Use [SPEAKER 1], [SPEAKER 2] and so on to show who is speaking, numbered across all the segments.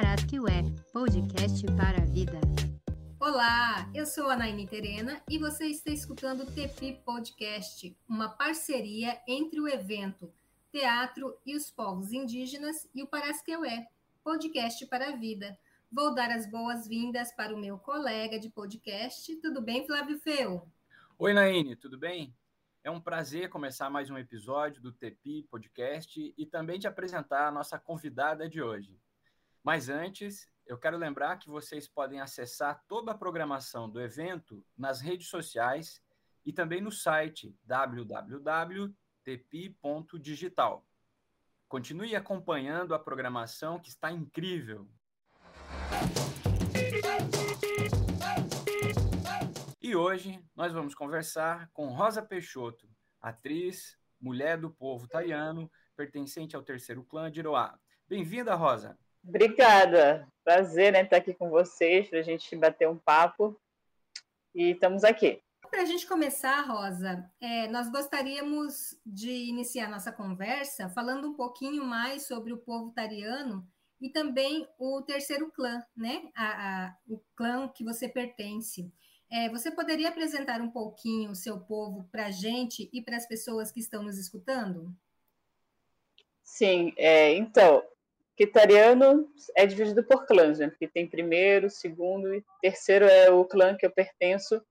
[SPEAKER 1] Parasquiué, podcast para a vida.
[SPEAKER 2] Olá, eu sou a Naine Terena e você está escutando o TEPI Podcast, uma parceria entre o evento Teatro e os Povos Indígenas e o Parasqueué, podcast para a vida. Vou dar as boas-vindas para o meu colega de podcast. Tudo bem, Flávio Feu?
[SPEAKER 3] Oi, Naine, tudo bem? É um prazer começar mais um episódio do TEPI Podcast e também te apresentar a nossa convidada de hoje. Mas antes, eu quero lembrar que vocês podem acessar toda a programação do evento nas redes sociais e também no site www.tepi.digital. Continue acompanhando a programação que está incrível. E hoje nós vamos conversar com Rosa Peixoto, atriz, mulher do povo taiano, pertencente ao terceiro clã de Iroá. Bem-vinda, Rosa.
[SPEAKER 4] Obrigada. Prazer né, estar aqui com vocês para a gente bater um papo. E estamos aqui.
[SPEAKER 2] Para a gente começar, Rosa, é, nós gostaríamos de iniciar nossa conversa falando um pouquinho mais sobre o povo tariano e também o terceiro clã, né? A, a, o clã que você pertence. É, você poderia apresentar um pouquinho o seu povo para a gente e para as pessoas que estão nos escutando?
[SPEAKER 4] Sim, é, então, Quitariano é dividido por clãs, né? Porque tem primeiro, segundo e terceiro é o clã que eu pertenço,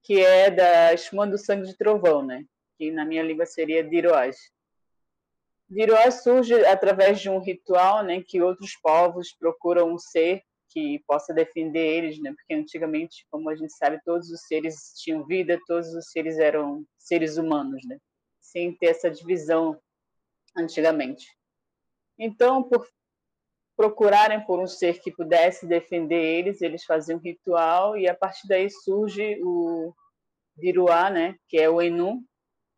[SPEAKER 4] que é da Espuma do Sangue de Trovão, né? Que na minha língua seria Diroás. Diroás surge através de um ritual, né? Que outros povos procuram um ser que possa defender eles, né? Porque antigamente, como a gente sabe, todos os seres tinham vida, todos os seres eram seres humanos, né? Sem ter essa divisão antigamente. Então, por procurarem por um ser que pudesse defender eles, eles faziam um ritual e a partir daí surge o Viruá, né, que é o Enu,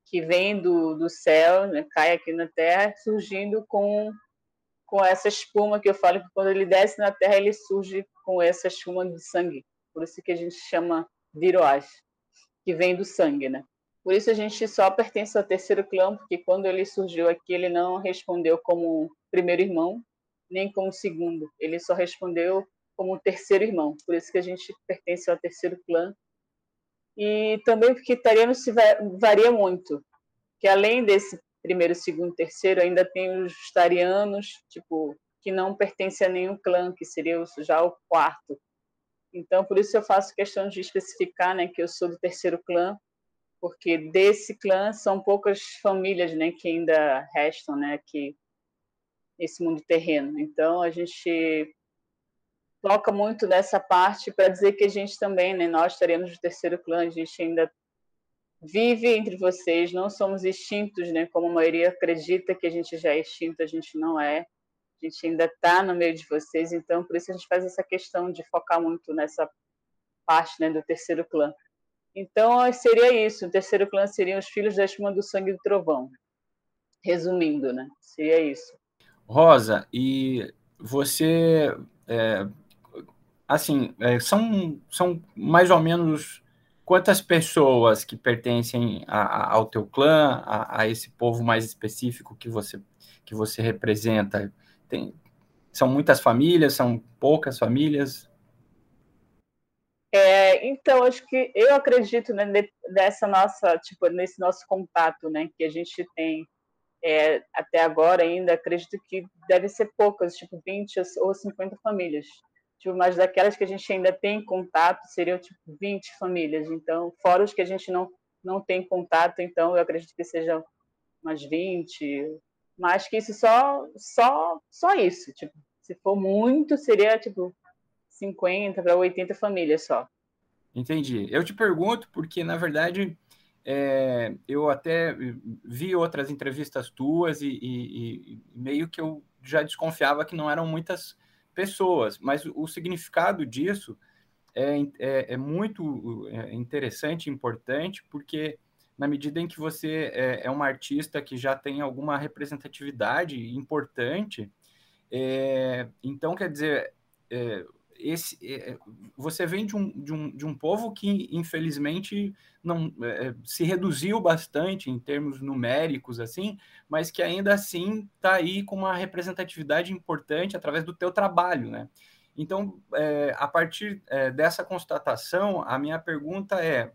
[SPEAKER 4] que vem do, do céu, né, cai aqui na terra, surgindo com com essa espuma que eu falo que quando ele desce na terra ele surge com essa espuma de sangue. Por isso que a gente chama Viruás, que vem do sangue, né? Por isso a gente só pertence ao terceiro clã, porque quando ele surgiu aqui ele não respondeu como primeiro irmão, nem como segundo. Ele só respondeu como terceiro irmão. Por isso que a gente pertence ao terceiro clã. E também porque italiano se varia muito. Que além desse primeiro, segundo, terceiro, ainda tem os tarianos, tipo, que não pertencem a nenhum clã, que seria já o quarto. Então, por isso eu faço questão de especificar, né, que eu sou do terceiro clã, porque desse clã são poucas famílias, né, que ainda restam, né, que esse mundo terreno. Então, a gente toca muito nessa parte para dizer que a gente também, né, nós estaremos do terceiro clã, a gente ainda vive entre vocês, não somos extintos, né, como a maioria acredita que a gente já é extinto, a gente não é. A gente ainda está no meio de vocês, então por isso a gente faz essa questão de focar muito nessa parte né, do terceiro clã. Então seria isso, o terceiro clã seriam os filhos da espuma do sangue do trovão. Resumindo, né? Seria isso.
[SPEAKER 3] Rosa, e você, é, assim, é, são, são mais ou menos quantas pessoas que pertencem a, a, ao teu clã, a, a, esse povo mais específico que você, que você representa? Tem, são muitas famílias, são poucas famílias?
[SPEAKER 4] É, então, acho que eu acredito né, nessa nossa, tipo, nesse nosso contato, né, que a gente tem é, até agora ainda, acredito que deve ser poucas, tipo 20 ou 50 famílias. Tipo, mas daquelas que a gente ainda tem contato, seriam tipo 20 famílias. Então, fora os que a gente não, não tem contato, então eu acredito que sejam umas 20, mais que isso só só só isso, tipo, se for muito, seria tipo 50 para 80 famílias só.
[SPEAKER 3] Entendi. Eu te pergunto porque na verdade é, eu até vi outras entrevistas tuas e, e, e, meio que eu já desconfiava que não eram muitas pessoas, mas o, o significado disso é, é, é muito é, interessante, importante, porque na medida em que você é, é uma artista que já tem alguma representatividade importante, é, então quer dizer, esse, é, você vem de um, de, um, de um povo que, infelizmente, não é, se reduziu bastante em termos numéricos, assim, mas que ainda assim está aí com uma representatividade importante através do teu trabalho, né? Então, é, a partir é, dessa constatação, a minha pergunta é,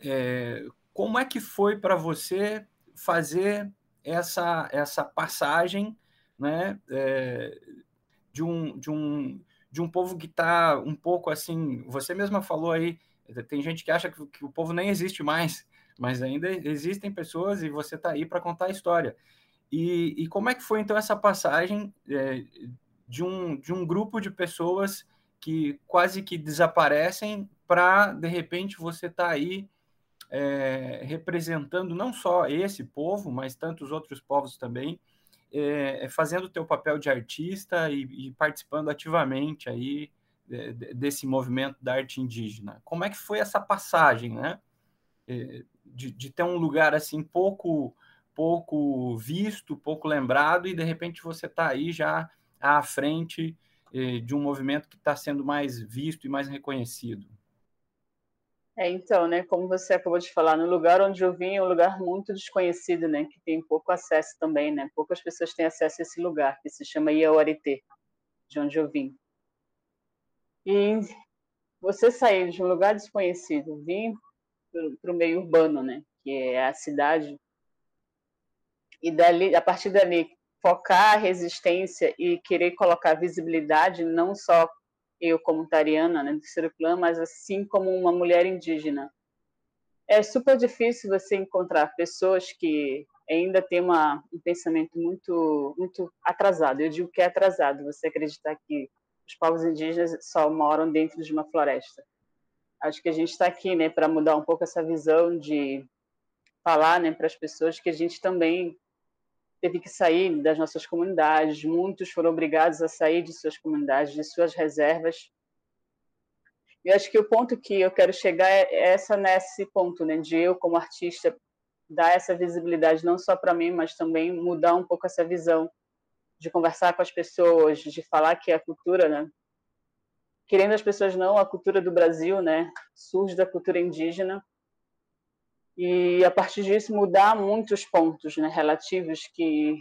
[SPEAKER 3] é como é que foi para você fazer essa, essa passagem né, é, de, um, de, um, de um povo que está um pouco assim. Você mesma falou aí, tem gente que acha que, que o povo nem existe mais, mas ainda existem pessoas e você está aí para contar a história. E, e, como é que foi então essa passagem é, de, um, de um grupo de pessoas que quase que desaparecem para de repente você estar tá aí é, representando não só esse povo, mas tantos outros povos também, é, fazendo o teu papel de artista e, e participando ativamente aí é, desse movimento da arte indígena. Como é que foi essa passagem, né? É, de, de ter um lugar assim pouco pouco visto, pouco lembrado e de repente você está aí já à frente é, de um movimento que está sendo mais visto e mais reconhecido.
[SPEAKER 4] É, então, né, como você acabou de falar, no lugar onde eu vim é um lugar muito desconhecido, né, que tem pouco acesso também, né, poucas pessoas têm acesso a esse lugar, que se chama Iauarité, de onde eu vim. E você sair de um lugar desconhecido, vir para o meio urbano, né, que é a cidade, e dali, a partir dali focar a resistência e querer colocar visibilidade não só eu como tariana, né, do clã, mas assim como uma mulher indígena. É super difícil você encontrar pessoas que ainda têm uma, um pensamento muito, muito atrasado. Eu digo que é atrasado você acreditar que os povos indígenas só moram dentro de uma floresta. Acho que a gente está aqui, né, para mudar um pouco essa visão de falar, né, para as pessoas que a gente também teve que sair das nossas comunidades, muitos foram obrigados a sair de suas comunidades, de suas reservas. E acho que o ponto que eu quero chegar é essa nesse ponto, né, de eu como artista dar essa visibilidade não só para mim, mas também mudar um pouco essa visão de conversar com as pessoas, de falar que a cultura, né, querendo as pessoas não, a cultura do Brasil, né, surge da cultura indígena e a partir disso mudar muitos pontos né, relativos que,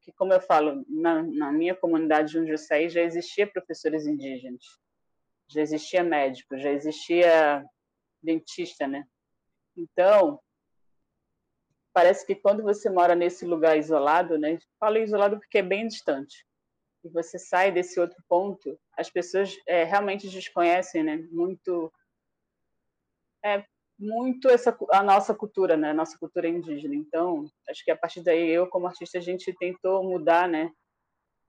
[SPEAKER 4] que, como eu falo, na, na minha comunidade onde eu saí já existia professores indígenas, já existia médico, já existia dentista, né? Então, parece que quando você mora nesse lugar isolado, né? Falo isolado porque é bem distante. E você sai desse outro ponto, as pessoas é, realmente desconhecem, né? Muito é, muito essa a nossa cultura, né? A nossa cultura indígena. Então, acho que a partir daí eu como artista a gente tentou mudar, né?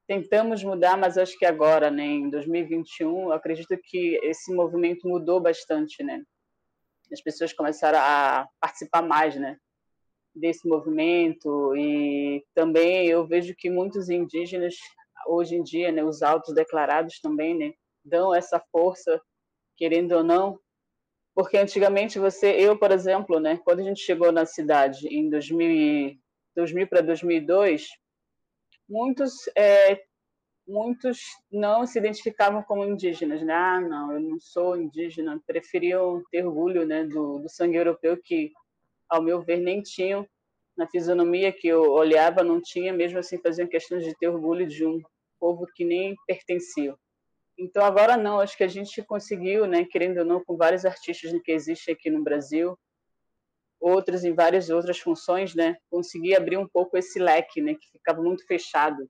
[SPEAKER 4] Tentamos mudar, mas acho que agora, né, em 2021, acredito que esse movimento mudou bastante, né? As pessoas começaram a participar mais, né? Desse movimento e também eu vejo que muitos indígenas hoje em dia, né, os autos declarados também, né, dão essa força, querendo ou não, porque antigamente você, eu, por exemplo, né, quando a gente chegou na cidade em 2000, 2000 para 2002, muitos é, muitos não se identificavam como indígenas, né? Ah, não, eu não sou indígena. Preferiam ter orgulho, né, do, do sangue europeu que, ao meu ver, nem tinham na fisionomia que eu olhava, não tinha. Mesmo assim, faziam questão de ter orgulho de um povo que nem pertencia. Então agora não, acho que a gente conseguiu, né, querendo ou não, com vários artistas que existem aqui no Brasil, outros em várias outras funções, né, conseguir abrir um pouco esse leque, né, que ficava muito fechado.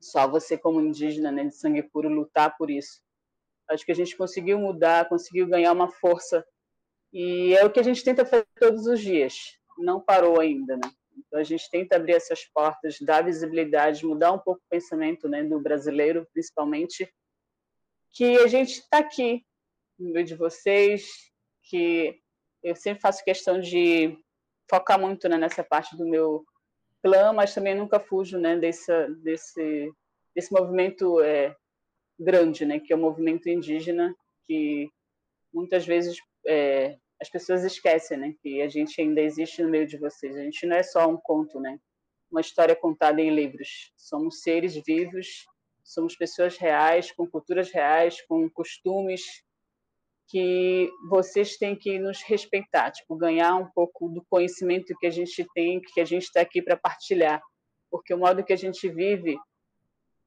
[SPEAKER 4] Só você como indígena, né, de sangue puro lutar por isso. Acho que a gente conseguiu mudar, conseguiu ganhar uma força e é o que a gente tenta fazer todos os dias. Não parou ainda, né? Então a gente tenta abrir essas portas, dar visibilidade, mudar um pouco o pensamento, né, do brasileiro, principalmente que a gente está aqui no meio de vocês, que eu sempre faço questão de focar muito né, nessa parte do meu clã, mas também nunca fujo né, desse, desse, desse movimento é, grande, né, que é o movimento indígena, que muitas vezes é, as pessoas esquecem né, que a gente ainda existe no meio de vocês. A gente não é só um conto, né, uma história contada em livros. Somos seres vivos somos pessoas reais, com culturas reais, com costumes que vocês têm que nos respeitar, tipo, ganhar um pouco do conhecimento que a gente tem, que a gente está aqui para partilhar, porque o modo que a gente vive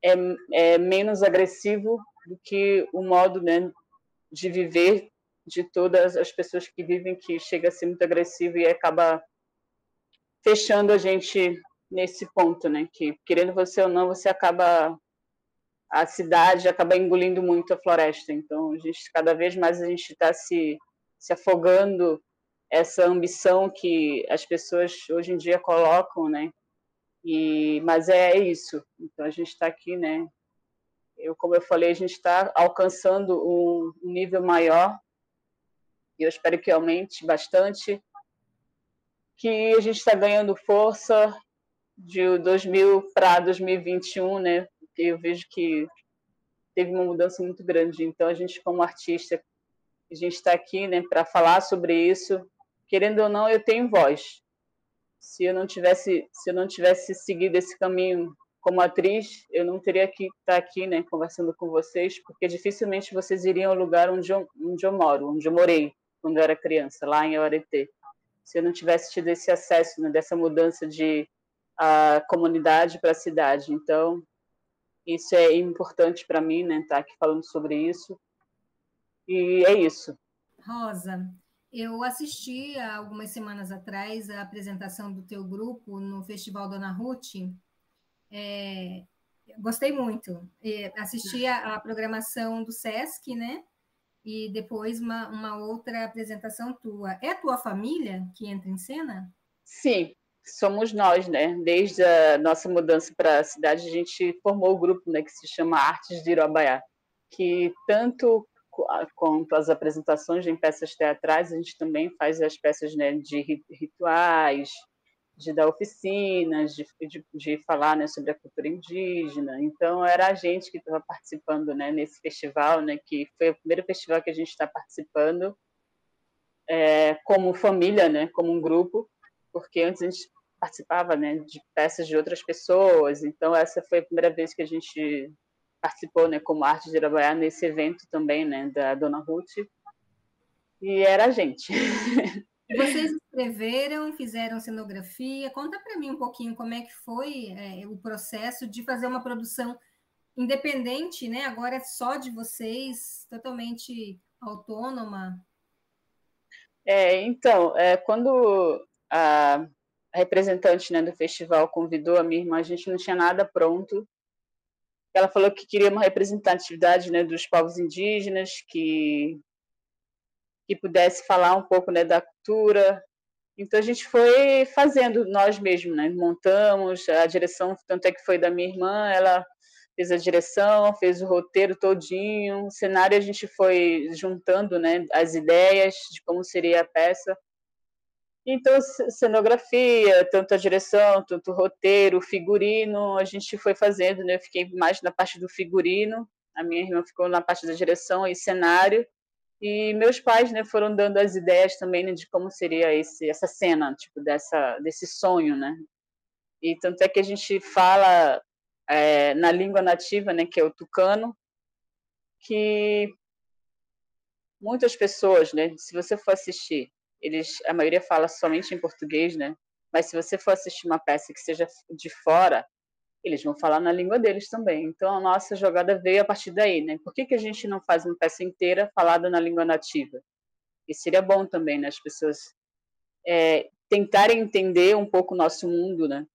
[SPEAKER 4] é, é menos agressivo do que o modo né, de viver de todas as pessoas que vivem, que chega a ser muito agressivo e acaba fechando a gente nesse ponto, né? Que querendo você ou não, você acaba a cidade acaba engolindo muito a floresta. Então, a gente cada vez mais a gente está se se afogando essa ambição que as pessoas hoje em dia colocam, né? E mas é isso. Então a gente está aqui, né? Eu, como eu falei, a gente está alcançando um nível maior e eu espero que aumente bastante. Que a gente está ganhando força de 2000 para 2021, né? Porque eu vejo que teve uma mudança muito grande. Então, a gente, como artista, a gente está aqui, né, para falar sobre isso. Querendo ou não, eu tenho voz. Se eu não tivesse, se eu não tivesse seguido esse caminho como atriz, eu não teria que estar tá aqui, né, conversando com vocês, porque dificilmente vocês iriam ao lugar onde eu, onde eu moro, onde eu morei quando eu era criança, lá em Oretê. Se eu não tivesse tido esse acesso, né, dessa mudança de a comunidade para a cidade. Então, isso é importante para mim, né, estar tá aqui falando sobre isso. E é isso.
[SPEAKER 2] Rosa, eu assisti há algumas semanas atrás a apresentação do teu grupo no Festival Dona Ruth. É, gostei muito. assisti a, a, programação do Sesc, né? E depois uma, uma outra apresentação tua. É a tua família que entra em cena?
[SPEAKER 4] Sim, somos nós, né? Desde a nossa mudança para a cidade, a gente formou o grupo, né, que se chama Artes de Irobaiá, que tanto quanto as apresentações em peças teatrais, a gente também faz as peças né, de rituais, de dar oficinas, de, de, de falar né, sobre a cultura indígena. Então, era a gente que estava participando né, nesse festival, né, que foi o primeiro festival que a gente está participando é, como família, né, como um grupo, porque antes a gente participava né, de peças de outras pessoas. Então, essa foi a primeira vez que a gente participou né, como Arte de Trabalhar nesse evento também, né, da Dona Ruth. E era a gente.
[SPEAKER 2] Vocês escreveram, fizeram cenografia. Conta para mim um pouquinho como é que foi é, o processo de fazer uma produção independente, né? Agora é só de vocês, totalmente autônoma.
[SPEAKER 4] É, então, é, quando a, a representante né, do festival convidou a minha irmã, a gente não tinha nada pronto. Ela falou que queria uma representatividade né, dos povos indígenas, que, que pudesse falar um pouco né, da cultura. Então a gente foi fazendo nós mesmos, né? montamos a direção, tanto é que foi da minha irmã, ela fez a direção, fez o roteiro todinho, o cenário a gente foi juntando né, as ideias de como seria a peça. Então, cenografia, tanto a direção, tanto o roteiro, figurino, a gente foi fazendo, né? Eu fiquei mais na parte do figurino, a minha irmã ficou na parte da direção e cenário, e meus pais, né, foram dando as ideias também né, de como seria esse, essa cena, tipo, dessa, desse sonho, né? E tanto é que a gente fala é, na língua nativa, né, que é o tucano, que muitas pessoas, né, se você for assistir eles a maioria fala somente em português, né? Mas se você for assistir uma peça que seja de fora, eles vão falar na língua deles também. Então a nossa jogada veio a partir daí, né? Por que, que a gente não faz uma peça inteira falada na língua nativa? E seria bom também, né? As pessoas é, tentarem entender um pouco o nosso mundo, né?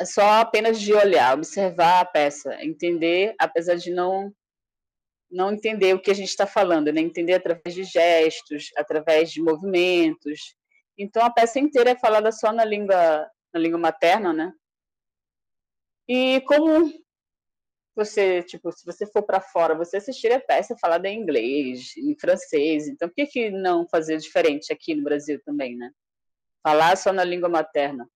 [SPEAKER 4] É só apenas de olhar, observar a peça, entender, apesar de não não entender o que a gente está falando, né? entender através de gestos, através de movimentos. Então a peça inteira é falada só na língua, na língua materna, né? E como você, tipo, se você for para fora, você assistir a peça falada em inglês, em francês, então por que, que não fazer diferente aqui no Brasil também, né? Falar só na língua materna.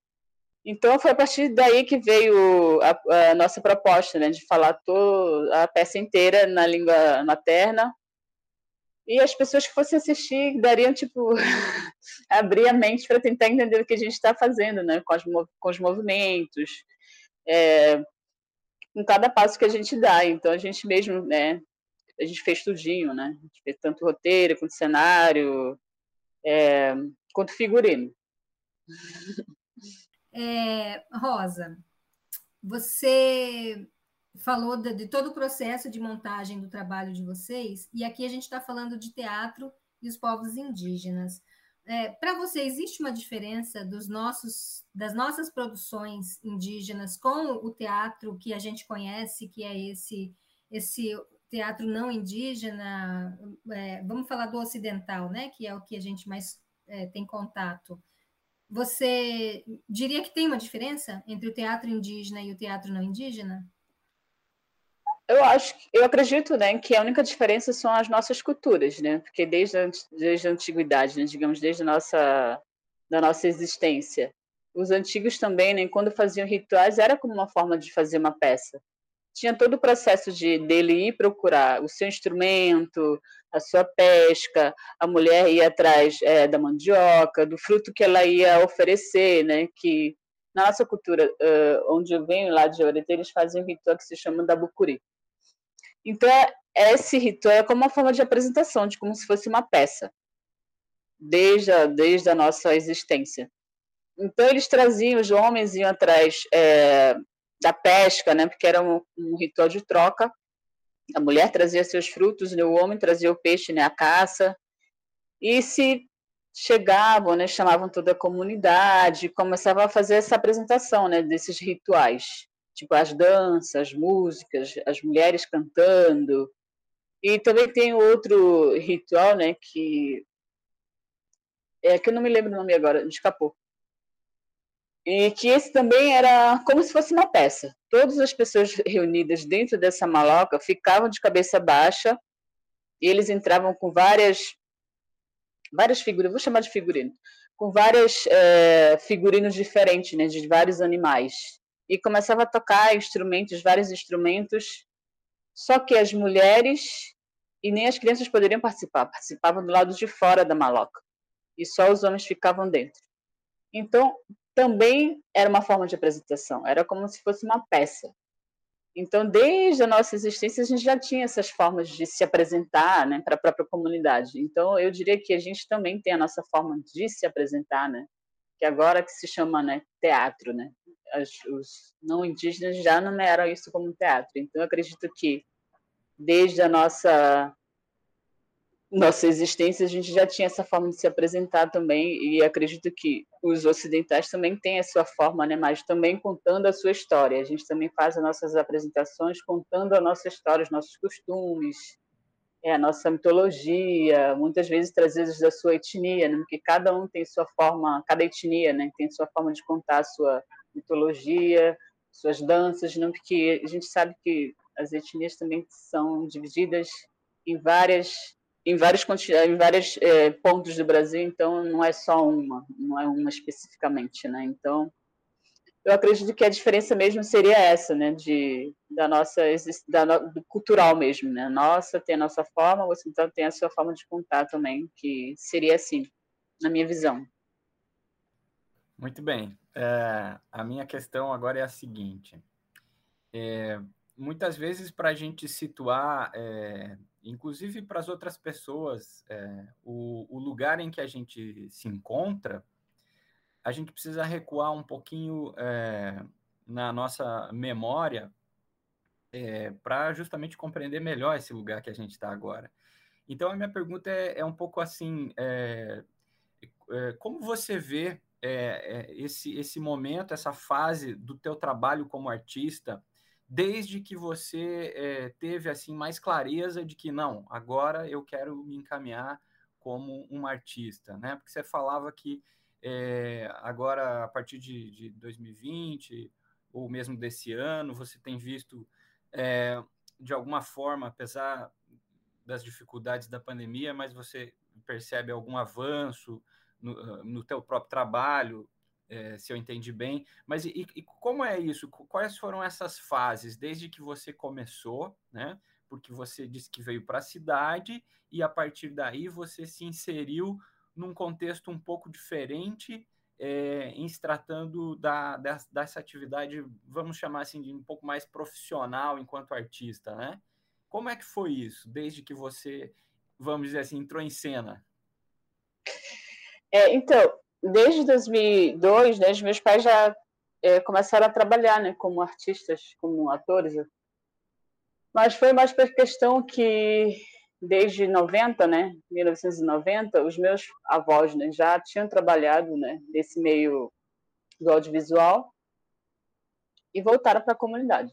[SPEAKER 4] Então foi a partir daí que veio a, a nossa proposta, né, de falar toda a peça inteira na língua materna. E as pessoas que fossem assistir dariam tipo abrir a mente para tentar entender o que a gente está fazendo, né, com, as, com os movimentos, é, em cada passo que a gente dá. Então a gente mesmo, né, a gente fez tudinho, né? A gente fez tanto roteiro quanto cenário, é, quanto figurino.
[SPEAKER 2] É, Rosa, você falou de, de, todo o processo de montagem do trabalho de vocês, e aqui a gente está falando de teatro e os povos indígenas. É, Para você, existe uma diferença dos nossos, das nossas produções indígenas com o teatro que a gente conhece, que é esse, esse teatro não indígena? É, vamos falar do ocidental, né? Que é o que a gente mais é, tem contato. Você diria que tem uma diferença entre o teatro indígena e o teatro não indígena?
[SPEAKER 4] Eu acho, eu acredito, né, que a única diferença são as nossas culturas, né? Porque desde a, desde a antiguidade, né, digamos, desde a nossa da nossa existência, os antigos também, né, quando faziam rituais, era como uma forma de fazer uma peça. Tinha todo o processo de dele ir procurar o seu instrumento, a sua pesca, a mulher ia atrás é, da mandioca, do fruto que ela ia oferecer, né? Que na nossa cultura, uh, onde eu venho lá de Oretê, eles fazem um ritual que se chama da bucuri. Então, esse ritual é como uma forma de apresentação, de como se fosse uma peça, desde a, desde a nossa existência. Então, eles traziam, os homens iam atrás é, da pesca, né, porque era um, um, ritual de troca. A mulher trazia seus frutos, né, o homem trazia o peixe, né, a caça. E se chegavam, né, chamavam toda a comunidade, começavam a fazer essa apresentação né, desses rituais tipo as danças, as músicas, as mulheres cantando. E também tem outro ritual, né, que é que eu não me lembro o nome agora, escapou. E que esse também era como se fosse uma peça. Todas as pessoas reunidas dentro dessa maloca ficavam de cabeça baixa e eles entravam com várias várias figuras, vou chamar de figurino, com várias é, figurinos diferentes, né, de vários animais e começava a tocar instrumentos, vários instrumentos. Só que as mulheres e nem as crianças poderiam participar, participavam do lado de fora da maloca. E só os homens ficavam dentro. Então, também era uma forma de apresentação, era como se fosse uma peça. Então, desde a nossa existência, a gente já tinha essas formas de se apresentar né, para a própria comunidade. Então, eu diria que a gente também tem a nossa forma de se apresentar, né, que agora que se chama né, teatro. Né? as, os não indígenas já numeram isso como teatro. Então, eu acredito que desde a nossa nossa existência a gente já tinha essa forma de se apresentar também e acredito que os ocidentais também têm a sua forma, né, mas também contando a sua história. A gente também faz as nossas apresentações contando a nossa história, os nossos costumes, é, a nossa mitologia, muitas vezes trazidas da sua etnia, né, porque cada um tem sua forma, cada etnia, né, tem sua forma de contar a sua mitologia, suas danças, não? porque a gente sabe que as etnias também são divididas em várias em vários em vários é, pontos do Brasil, então não é só uma, não é uma especificamente, né? Então eu acredito que a diferença mesmo seria essa, né? De da nossa da, do cultural mesmo, né? Nossa tem a nossa forma, você então tem a sua forma de contar também, que seria assim, na minha visão.
[SPEAKER 3] Muito bem. É, a minha questão agora é a seguinte: é, muitas vezes, para a gente situar, é, inclusive para as outras pessoas, é, o, o, lugar em que a gente se encontra, a gente precisa recuar um pouquinho é, na nossa memória para justamente compreender melhor esse lugar que a gente está agora. Então, a minha pergunta é, é um pouco assim: como você vê esse, esse momento, essa fase do teu trabalho como artista, desde que você é, teve assim mais clareza de que não, agora eu quero me encaminhar como um artista, né? Porque você falava que é, agora a partir de, de 2020 ou mesmo desse ano você tem visto é, de alguma forma, apesar das dificuldades da pandemia, mas você percebe algum avanço no, ah, no teu próprio trabalho, é, se eu entendi bem. Mas e, e, como é isso? Quais foram essas fases desde que você começou, né? Porque você disse que veio para a cidade e a partir daí você se inseriu num contexto um pouco diferente é, em se tratando da, dessa atividade, vamos chamar assim, de um pouco mais profissional enquanto artista, né? Como é que foi isso, desde que você, vamos dizer assim, entrou em cena?
[SPEAKER 4] É, então, desde 2002, né, meus pais já é, começaram a trabalhar né, como artistas, como atores. Mas foi mais por questão que desde 90, né, 1990, os meus avós né, já tinham trabalhado né, nesse meio do audiovisual e voltaram para a comunidade.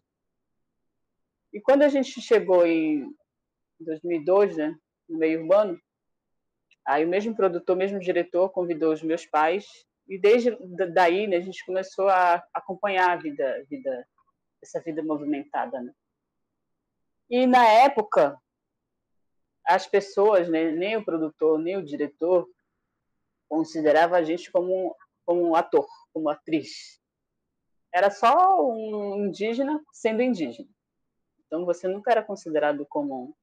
[SPEAKER 4] E quando a gente chegou em 2002, né, no meio urbano, aí o mesmo produtor, o mesmo diretor convidou os meus pais e desde daí né, a gente começou a acompanhar a vida, vida essa vida movimentada. Né? E na época as pessoas, né, nem o produtor, nem o diretor, considerava a gente como, como ator, como atriz. Era só um indígena sendo indígena. Então você nunca era considerado como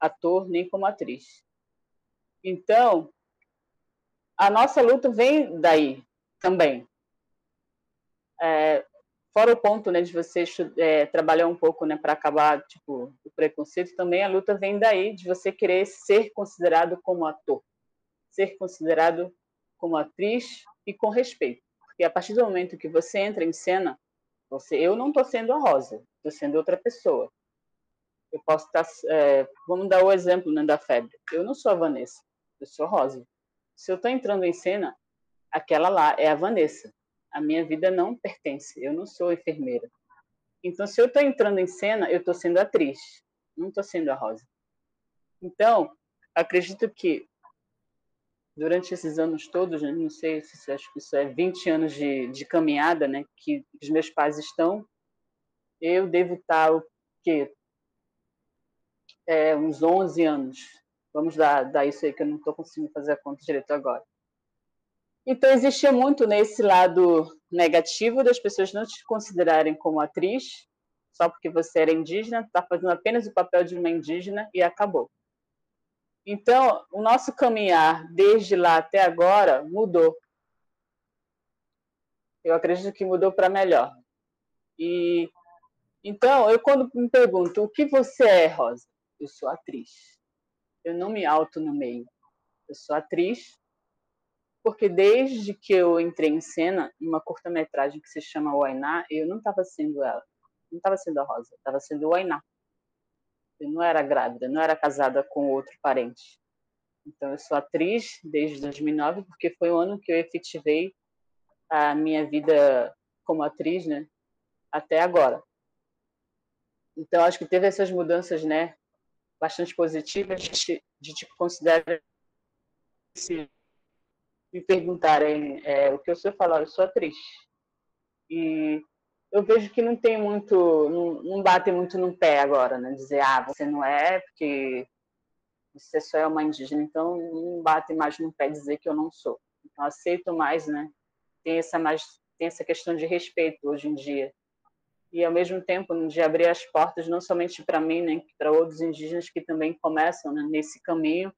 [SPEAKER 4] ator nem como atriz. Então, a nossa luta vem daí também. É, fora o ponto né, de você é, trabalhar um pouco né, para acabar tipo, o preconceito, também a luta vem daí de você querer ser considerado como ator, ser considerado como atriz e com respeito. Porque a partir do momento que você entra em cena, você, eu não estou sendo a Rosa, estou sendo outra pessoa. Eu posso estar, tá, é, vamos dar o exemplo né, da febre. Eu não sou a Vanessa, eu sou a Rosa. Se eu estou entrando em cena, aquela lá é a Vanessa a minha vida não pertence, eu não sou enfermeira. Então, se eu estou entrando em cena, eu estou sendo atriz, não estou sendo a Rosa. Então, acredito que durante esses anos todos, né, não sei se acho que isso é 20 anos de, de caminhada, né, que os meus pais estão, eu devo estar o quê? É, uns 11 anos. Vamos dar, dar isso aí que eu não estou conseguindo fazer a conta direito agora. Então, existia muito nesse lado negativo das pessoas não te considerarem como atriz, só porque você era indígena, está fazendo apenas o papel de uma indígena e acabou. Então, o nosso caminhar desde lá até agora mudou. Eu acredito que mudou para melhor. E então, eu quando me pergunto o que você é, Rosa, eu sou atriz. Eu não me auto no meio. Eu sou atriz porque desde que eu entrei em cena, uma curta-metragem que se chama Wainá, eu não estava sendo ela, não estava sendo a Rosa, estava sendo o Wainá. Eu não era grávida, não era casada com outro parente. Então, eu sou atriz desde 2009, porque foi o ano que eu efetivei a minha vida como atriz, né? Até agora. Então, acho que teve essas mudanças, né? Bastante positivas de, de te considerar esse me perguntarem é, o que eu sei falar, eu sou atriz. E eu vejo que não tem muito, não, não bate muito no pé agora, né? Dizer, ah, você não é porque você só é uma indígena, então não bate mais no pé dizer que eu não sou. Então aceito mais, né? Tem essa mais, tem essa questão de respeito hoje em dia. E ao mesmo tempo de abrir as portas não somente para mim, né, para outros indígenas que também começam né, nesse caminho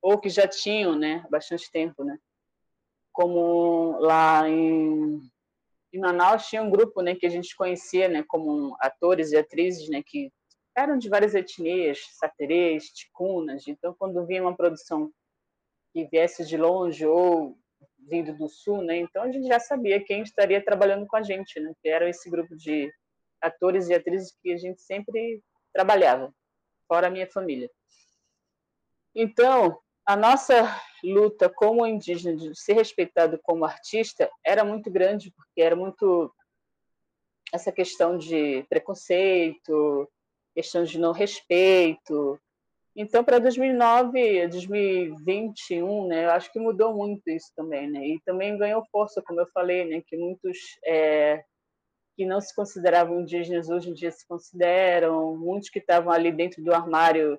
[SPEAKER 4] ou que já tinham, né, bastante tempo, né? como lá em, em Manaus tinha um grupo né, que a gente conhecia né, como atores e atrizes né, que eram de várias etnias, saterês, ticunas. Então, quando vinha uma produção que viesse de longe ou vindo do sul, né, então a gente já sabia quem estaria trabalhando com a gente, né, que era esse grupo de atores e atrizes que a gente sempre trabalhava, fora a minha família. Então, a nossa luta como indígena de ser respeitado como artista era muito grande, porque era muito essa questão de preconceito, questão de não respeito. Então, para 2009, 2021, né, eu acho que mudou muito isso também, né? E também ganhou força, como eu falei, né, que muitos é, que não se consideravam indígenas hoje em dia se consideram, muitos que estavam ali dentro do armário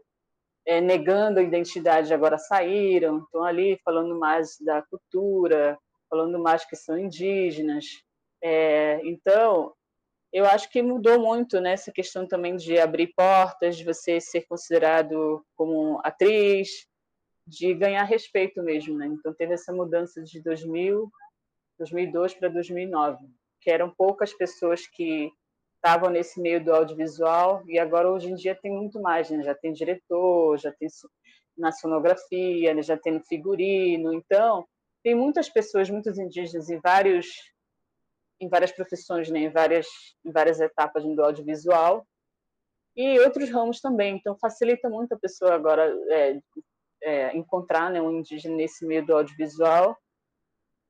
[SPEAKER 4] é, negando a identidade agora saíram, estão ali falando mais da cultura, falando mais que são indígenas. É, então, eu acho que mudou muito né, essa questão também de abrir portas, de você ser considerado como atriz, de ganhar respeito mesmo. Né? Então, teve essa mudança de 2000 2002 para 2009, que eram poucas pessoas que estavam nesse meio do audiovisual e agora hoje em dia tem muito mais, né? já tem diretor, já tem na sonografia, né? já tem no figurino, então tem muitas pessoas, muitos indígenas em vários em várias profissões, né? em várias em várias etapas do audiovisual e outros ramos também, então facilita muito a pessoa agora é, é, encontrar né, um indígena nesse meio do audiovisual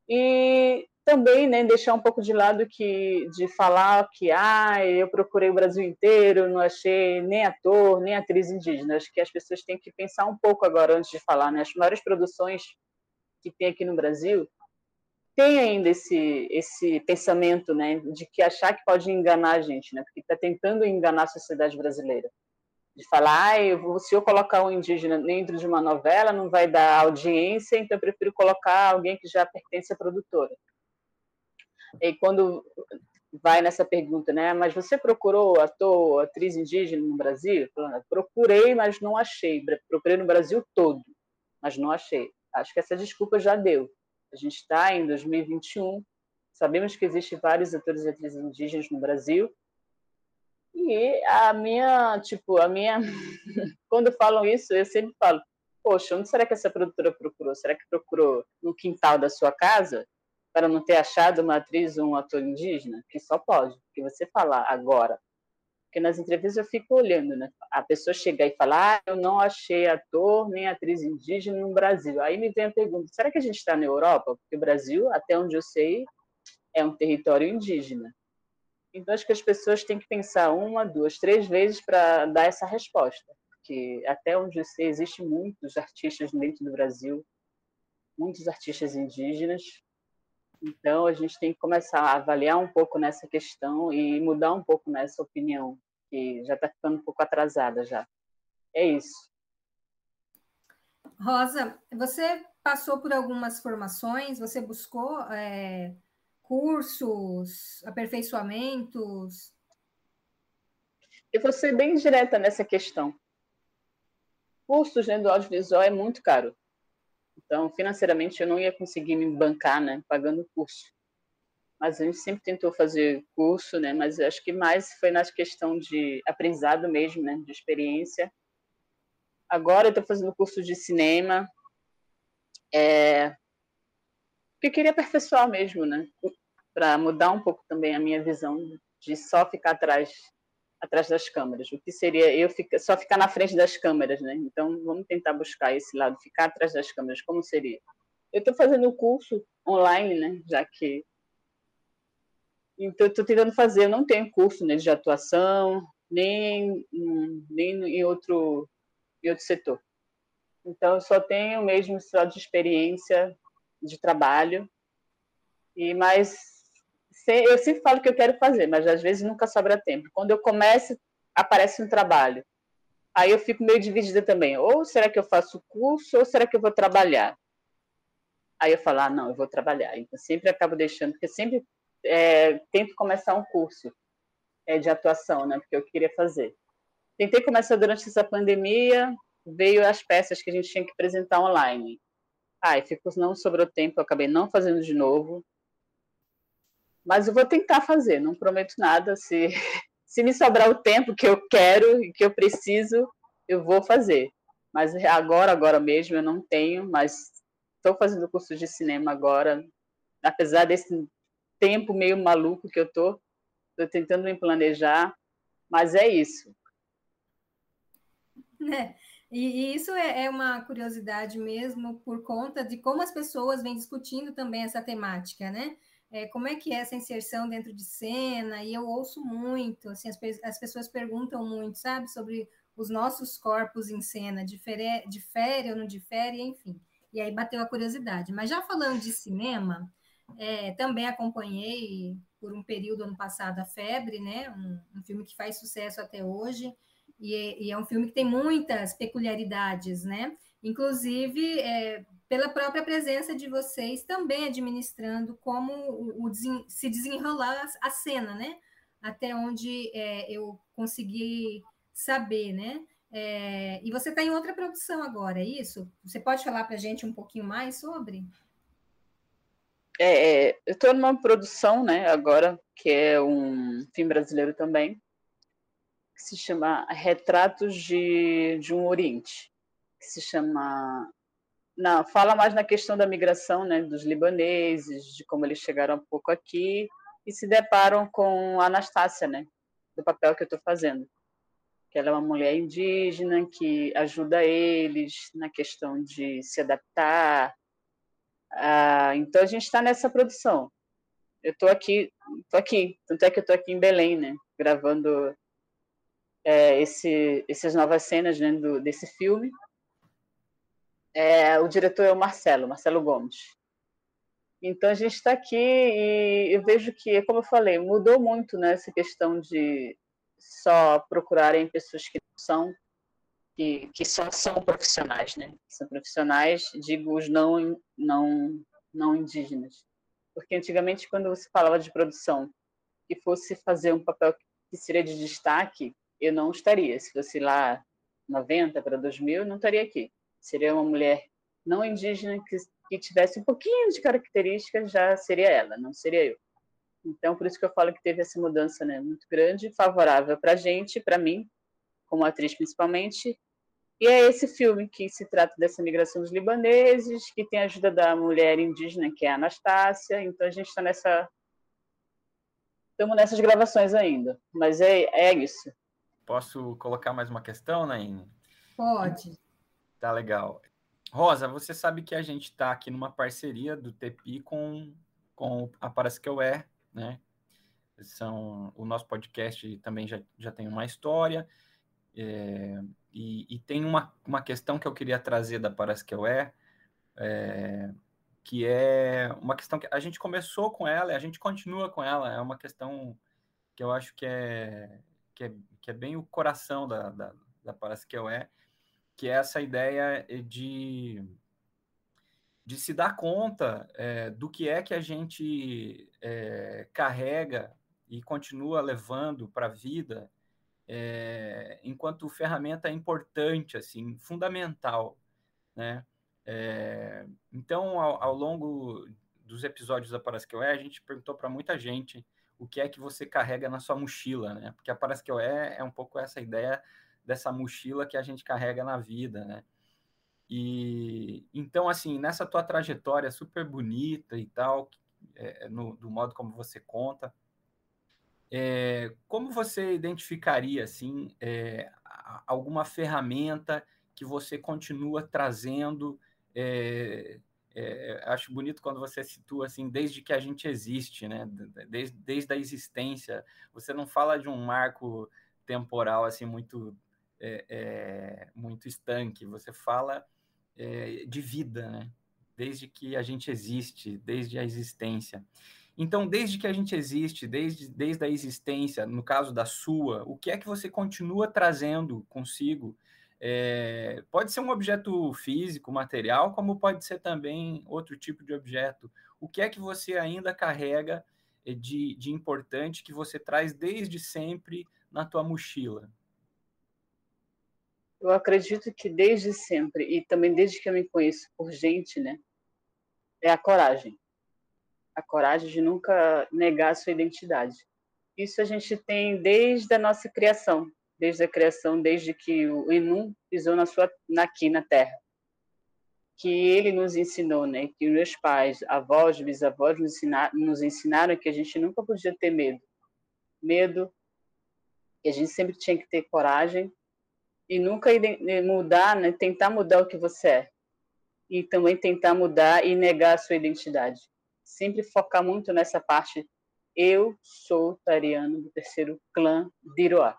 [SPEAKER 4] e também né, deixar um pouco de lado que de falar que ah, eu procurei o Brasil inteiro, não achei nem ator, nem atriz indígena. Acho que as pessoas têm que pensar um pouco agora antes de falar. Né? As maiores produções que tem aqui no Brasil tem ainda esse, esse pensamento né, de que achar que pode enganar a gente, né, porque está tentando enganar a sociedade brasileira. De falar, ah, eu se eu colocar um indígena dentro de uma novela, não vai dar audiência, então eu prefiro colocar alguém que já pertence à produtora. E quando vai nessa pergunta, né? Mas você procurou ator, atriz indígena no Brasil? Procurei, mas não achei. Procurei no Brasil todo, mas não achei. Acho que essa desculpa já deu. A gente está em 2021, sabemos que existem vários atores e atrizes indígenas no Brasil. E a minha, tipo, a minha. Quando falam isso, eu sempre falo: Poxa, onde será que essa produtora procurou? Será que procurou no quintal da sua casa? para não ter achado uma atriz ou um ator indígena? Que só pode, que você falar agora. Porque nas entrevistas eu fico olhando, né? A pessoa chegar e falar, ah, eu não achei ator nem atriz indígena no Brasil. Aí me vem a pergunta, será que a gente está na Europa? Porque o Brasil, até onde eu sei, é um território indígena. Então acho que as pessoas têm que pensar uma, duas, três vezes para dar essa resposta. Porque até onde eu sei, existem muitos artistas dentro do Brasil, muitos artistas indígenas, então, a gente tem que começar a avaliar um pouco nessa questão e mudar um pouco nessa opinião, que já está ficando um pouco atrasada já. É isso.
[SPEAKER 2] Rosa, você passou por algumas formações, você buscou é, cursos, aperfeiçoamentos?
[SPEAKER 4] Eu vou ser bem direta nessa questão. Cursos né, do audiovisual é muito caro. Então, financeiramente, eu não ia conseguir me bancar, né, pagando o curso. Mas a gente sempre tentou fazer curso, né, mas acho que mais foi na questão de aprendizado mesmo, né, de experiência. Agora eu estou fazendo curso de cinema, é, porque queria aperfeiçoar mesmo, né, para mudar um pouco também a minha visão de só ficar atrás atrás das câmeras. O que seria eu ficar, só ficar na frente das câmeras, né? Então, vamos tentar buscar esse lado, ficar atrás das câmeras, como seria? Eu estou fazendo o curso online, né? Já que então estou tentando fazer. Eu não tenho curso né, de atuação nem nem em outro em outro setor. Então, eu só tenho mesmo só de experiência de trabalho e mais eu sempre falo que eu quero fazer, mas às vezes nunca sobra tempo. Quando eu começo, aparece um trabalho. Aí eu fico meio dividida também. Ou será que eu faço curso, ou será que eu vou trabalhar? Aí eu falo, ah, não, eu vou trabalhar. Então sempre acabo deixando, porque sempre é, tento começar um curso é, de atuação, né? Porque eu queria fazer. Tentei começar durante essa pandemia, veio as peças que a gente tinha que apresentar online. Aí ficou, não sobrou tempo, eu acabei não fazendo de novo. Mas eu vou tentar fazer, não prometo nada. Se, se me sobrar o tempo que eu quero e que eu preciso, eu vou fazer. Mas agora, agora mesmo, eu não tenho, mas estou fazendo curso de cinema agora. Apesar desse tempo meio maluco que eu tô, estou tentando me planejar, mas é isso.
[SPEAKER 2] É, e, e, isso é, é, uma curiosidade mesmo, por conta de como as pessoas vêm discutindo também essa temática, né? É, como é que é essa inserção dentro de cena, e eu ouço muito, assim, as, as pessoas perguntam muito, sabe, sobre os nossos corpos em cena, difere, difere ou não difere, enfim. E aí bateu a curiosidade. Mas já falando de cinema, é, também acompanhei por um período ano passado a Febre, né? Um, um filme que faz sucesso até hoje, e é, e é, um filme que tem muitas peculiaridades, né? Inclusive, é, pela própria presença de vocês também administrando como o, o se desenrolar a cena, né? Até onde é, eu consegui saber, né? É, e você está em outra produção agora, é isso? Você pode falar para a gente um pouquinho mais sobre?
[SPEAKER 4] é, é eu estou numa produção, né, agora, que é um filme brasileiro também, que se chama Retratos de, de um Oriente, que se chama não, fala mais na questão da migração, né, dos libaneses, de como eles chegaram um pouco aqui e se deparam com a Anastácia, né, do papel que eu estou fazendo. Que ela é uma mulher indígena que ajuda eles na questão de se adaptar. Ah, então a gente está nessa produção. Eu estou aqui, tô aqui, tanto é que eu estou aqui em Belém, né, gravando é, esse, essas novas cenas né, do, desse filme é, o diretor é o Marcelo, Marcelo Gomes. Então a gente está aqui e eu vejo que, como eu falei, mudou muito né, essa questão de só procurarem pessoas que são que, que só são profissionais, né? São profissionais, digo os não não não indígenas, porque antigamente quando você falava de produção e fosse fazer um papel que seria de destaque, eu não estaria. Se fosse lá 90 para 2000, eu não estaria aqui seria uma mulher não indígena que, que tivesse um pouquinho de características, já seria ela, não seria eu. Então, por isso que eu falo que teve essa mudança né, muito grande, favorável para a gente, para mim, como atriz principalmente. E é esse filme que se trata dessa migração dos libaneses, que tem a ajuda da mulher indígena, que é a Anastácia. Então, a gente está nessa. Estamos nessas gravações ainda, mas é, é isso.
[SPEAKER 3] Posso colocar mais uma questão, Naine?
[SPEAKER 2] Pode.
[SPEAKER 3] Tá legal. Rosa, você sabe que a gente está aqui numa parceria do TPI com, com a Parasqueué, né? São, o nosso podcast também já, já tem uma história, é, e, e, tem uma, uma questão que eu queria trazer da Parasqueué, é, que é uma questão que a gente começou com ela e a gente continua com ela, é uma questão que eu acho que é, que é, que é bem o coração da, da, da Parasqueué, que é essa ideia eh, de, de se dar conta é, do que é que a gente é, carrega e continua levando para a vida é, enquanto ferramenta importante, assim, fundamental, né? então, ao, ao, longo dos episódios da Parasqueué, a gente perguntou para muita gente o que é que você carrega na sua mochila, né? Porque a Parasqueué é um pouco essa ideia dessa mochila que a gente carrega na vida, né? E então, assim, nessa tua trajetória super bonita e tal, é, no, do modo como você conta, é, como você identificaria, assim, é, alguma ferramenta que você continua trazendo? É, é, acho bonito quando você situa assim, desde que a gente existe, né? Desde, desde a existência. Você não fala de um marco temporal assim muito é, é, muito estanque, você fala é, de vida, né? Desde que a gente existe, desde a existência. Então, desde que a gente existe, desde, desde a existência, no caso da sua, o que é que você continua trazendo consigo? É, pode ser um objeto físico, material, como pode ser também outro tipo de objeto. O que é que você ainda carrega é, de, de importante que você traz desde sempre na tua mochila?
[SPEAKER 4] Eu acredito que desde sempre, e também desde que eu me conheço por gente, né, é a coragem. A coragem de nunca negar a sua identidade. Isso a gente tem desde a nossa criação, desde a criação, desde que o Enum pisou na sua, aqui na Terra. Que ele nos ensinou, né, que meus pais, avós, bisavós nos ensinaram, nos ensinaram que a gente nunca podia ter medo. Medo, que a gente sempre tinha que ter coragem e nunca mudar, né? tentar mudar o que você é. E também tentar mudar e negar a sua identidade. Sempre focar muito nessa parte. Eu sou tariano do terceiro clã de Iroá.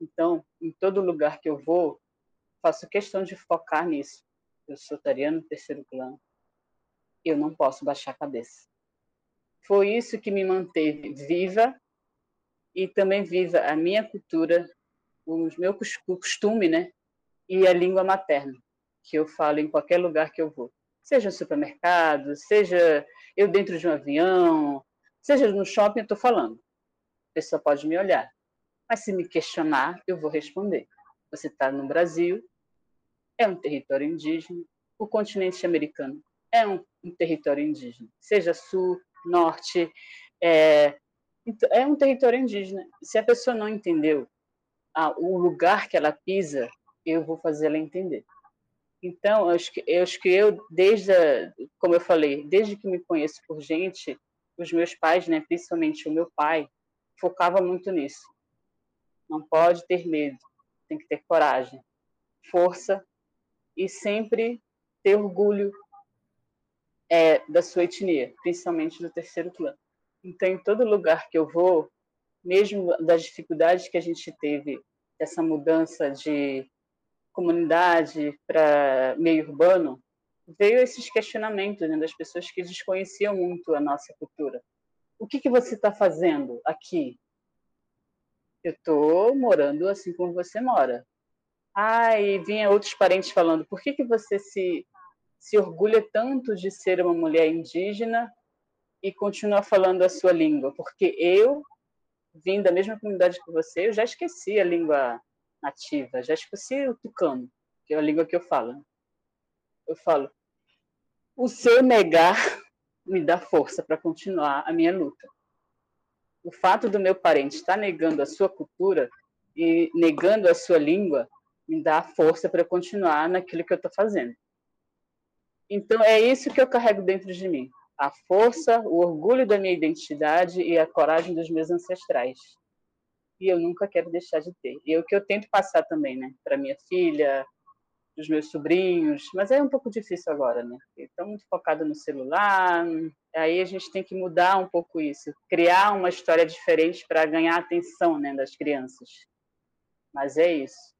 [SPEAKER 4] Então, em todo lugar que eu vou, faço questão de focar nisso. Eu sou tariano do terceiro clã. Eu não posso baixar a cabeça. Foi isso que me manteve viva e também viva a minha cultura o meu costume, né? E a língua materna, que eu falo em qualquer lugar que eu vou. Seja no supermercado, seja eu dentro de um avião, seja no shopping, eu estou falando. A pessoa pode me olhar. Mas se me questionar, eu vou responder. Você está no Brasil, é um território indígena, o continente americano é um, um território indígena, seja sul, norte, é, então, é um território indígena. Se a pessoa não entendeu o lugar que ela pisa, eu vou fazer ela entender. Então, acho que acho que eu desde, a, como eu falei, desde que me conheço por gente, os meus pais, né, principalmente o meu pai, focava muito nisso. Não pode ter medo, tem que ter coragem, força e sempre ter orgulho é, da sua etnia, principalmente do terceiro clã. Então, em todo lugar que eu vou, mesmo das dificuldades que a gente teve, essa mudança de comunidade para meio urbano, veio esses questionamentos né, das pessoas que desconheciam muito a nossa cultura. O que, que você está fazendo aqui? Eu estou morando assim como você mora. Ah, e vinha outros parentes falando, por que, que você se, se orgulha tanto de ser uma mulher indígena e continua falando a sua língua? Porque eu, vim da mesma comunidade que você, eu já esqueci a língua nativa, já esqueci o tucano, que é a língua que eu falo. Eu falo, o seu negar me dá força para continuar a minha luta. O fato do meu parente estar negando a sua cultura e negando a sua língua me dá força para continuar naquilo que eu estou fazendo. Então é isso que eu carrego dentro de mim: a força, o orgulho da minha identidade e a coragem dos meus ancestrais e eu nunca quero deixar de ter. E é o que eu tento passar também, né, para minha filha, os meus sobrinhos, mas é um pouco difícil agora, né? Estão muito focados no celular, aí a gente tem que mudar um pouco isso, criar uma história diferente para ganhar a atenção, né, das crianças. Mas é isso.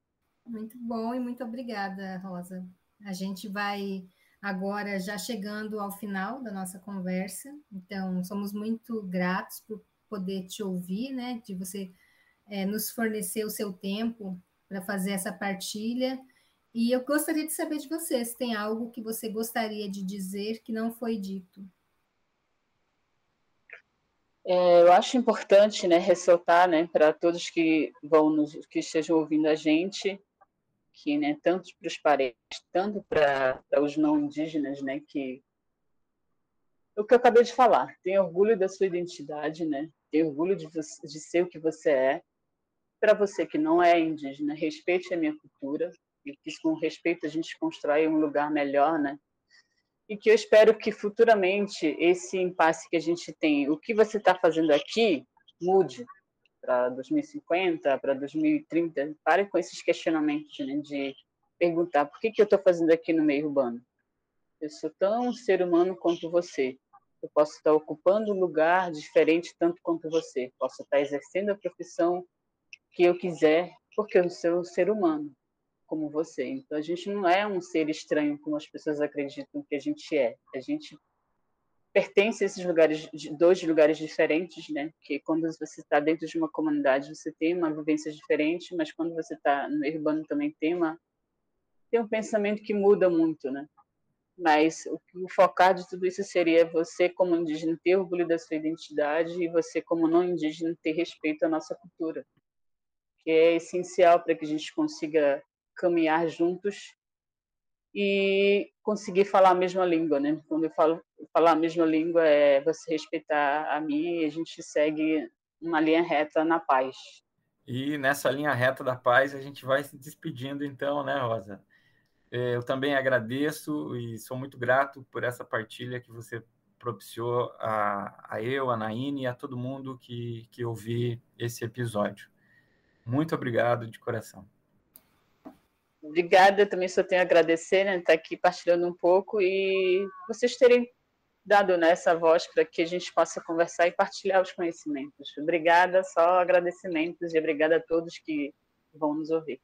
[SPEAKER 2] Muito bom e muito obrigada, Rosa. A gente vai agora já chegando ao final da nossa conversa, então somos muito gratos por poder te ouvir, né, de você é, nos fornecer o seu tempo para fazer essa partilha. E eu gostaria de saber de você se tem algo que você gostaria de dizer que não foi dito.
[SPEAKER 4] É, eu acho importante, né, ressaltar, né, para todos que vão nos, que estejam ouvindo a gente, que, né, tanto para os parentes, tanto para os não indígenas, né, que o que eu acabei de falar, tem orgulho da sua identidade, né, tem orgulho de, de ser o que você é, para você que não é indígena, respeite a minha cultura, e que com respeito a gente constrói um lugar melhor, né? E que eu espero que futuramente esse impasse que a gente tem, o que você está fazendo aqui, mude para 2050, para 2030. Pare com esses questionamentos né, de perguntar por que, que eu estou fazendo aqui no meio urbano. Eu sou tão ser humano quanto você. Eu posso estar ocupando um lugar diferente tanto quanto você. Posso estar exercendo a profissão que eu quiser, porque eu sou um ser humano, como você. Então a gente não é um ser estranho como as pessoas acreditam que a gente é. A gente pertence a esses lugares, dois lugares diferentes, né? Que quando você está dentro de uma comunidade você tem uma vivência diferente, mas quando você está no urbano também tem uma tem um pensamento que muda muito, né? Mas o, o focar de tudo isso seria você como indígena ter orgulho da sua identidade e você como não indígena ter respeito à nossa cultura que é essencial para que a gente consiga caminhar juntos e conseguir falar a mesma língua, né? Quando eu falo falar a mesma língua é você respeitar a mim e a gente segue uma linha reta na paz.
[SPEAKER 3] E nessa linha reta da paz a gente vai se despedindo então, né, Rosa? É, eu também agradeço e sou muito grato por essa partilha que você propiciou a, a eu, a Naine e a todo mundo que, que ouvi esse episódio. Muito obrigado de coração.
[SPEAKER 4] Obrigada, também só tenho a agradecer, né, estar aqui partilhando um pouco e vocês terem dado né, essa voz para que a gente possa conversar e partilhar os conhecimentos. Obrigada, só agradecimentos e obrigada a todos que vão nos ouvir.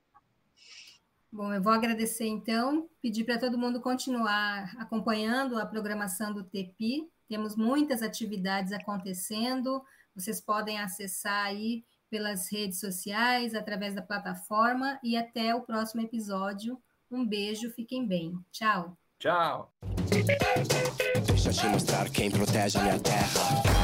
[SPEAKER 2] Bom, eu vou agradecer então, pedir para todo mundo continuar acompanhando a programação do TEPI. Temos muitas atividades acontecendo, vocês podem acessar aí pelas redes sociais, através da plataforma e até o próximo episódio. Um beijo, fiquem bem. Tchau.
[SPEAKER 3] Tchau.
[SPEAKER 5] Deixa eu te mostrar quem protege a minha terra.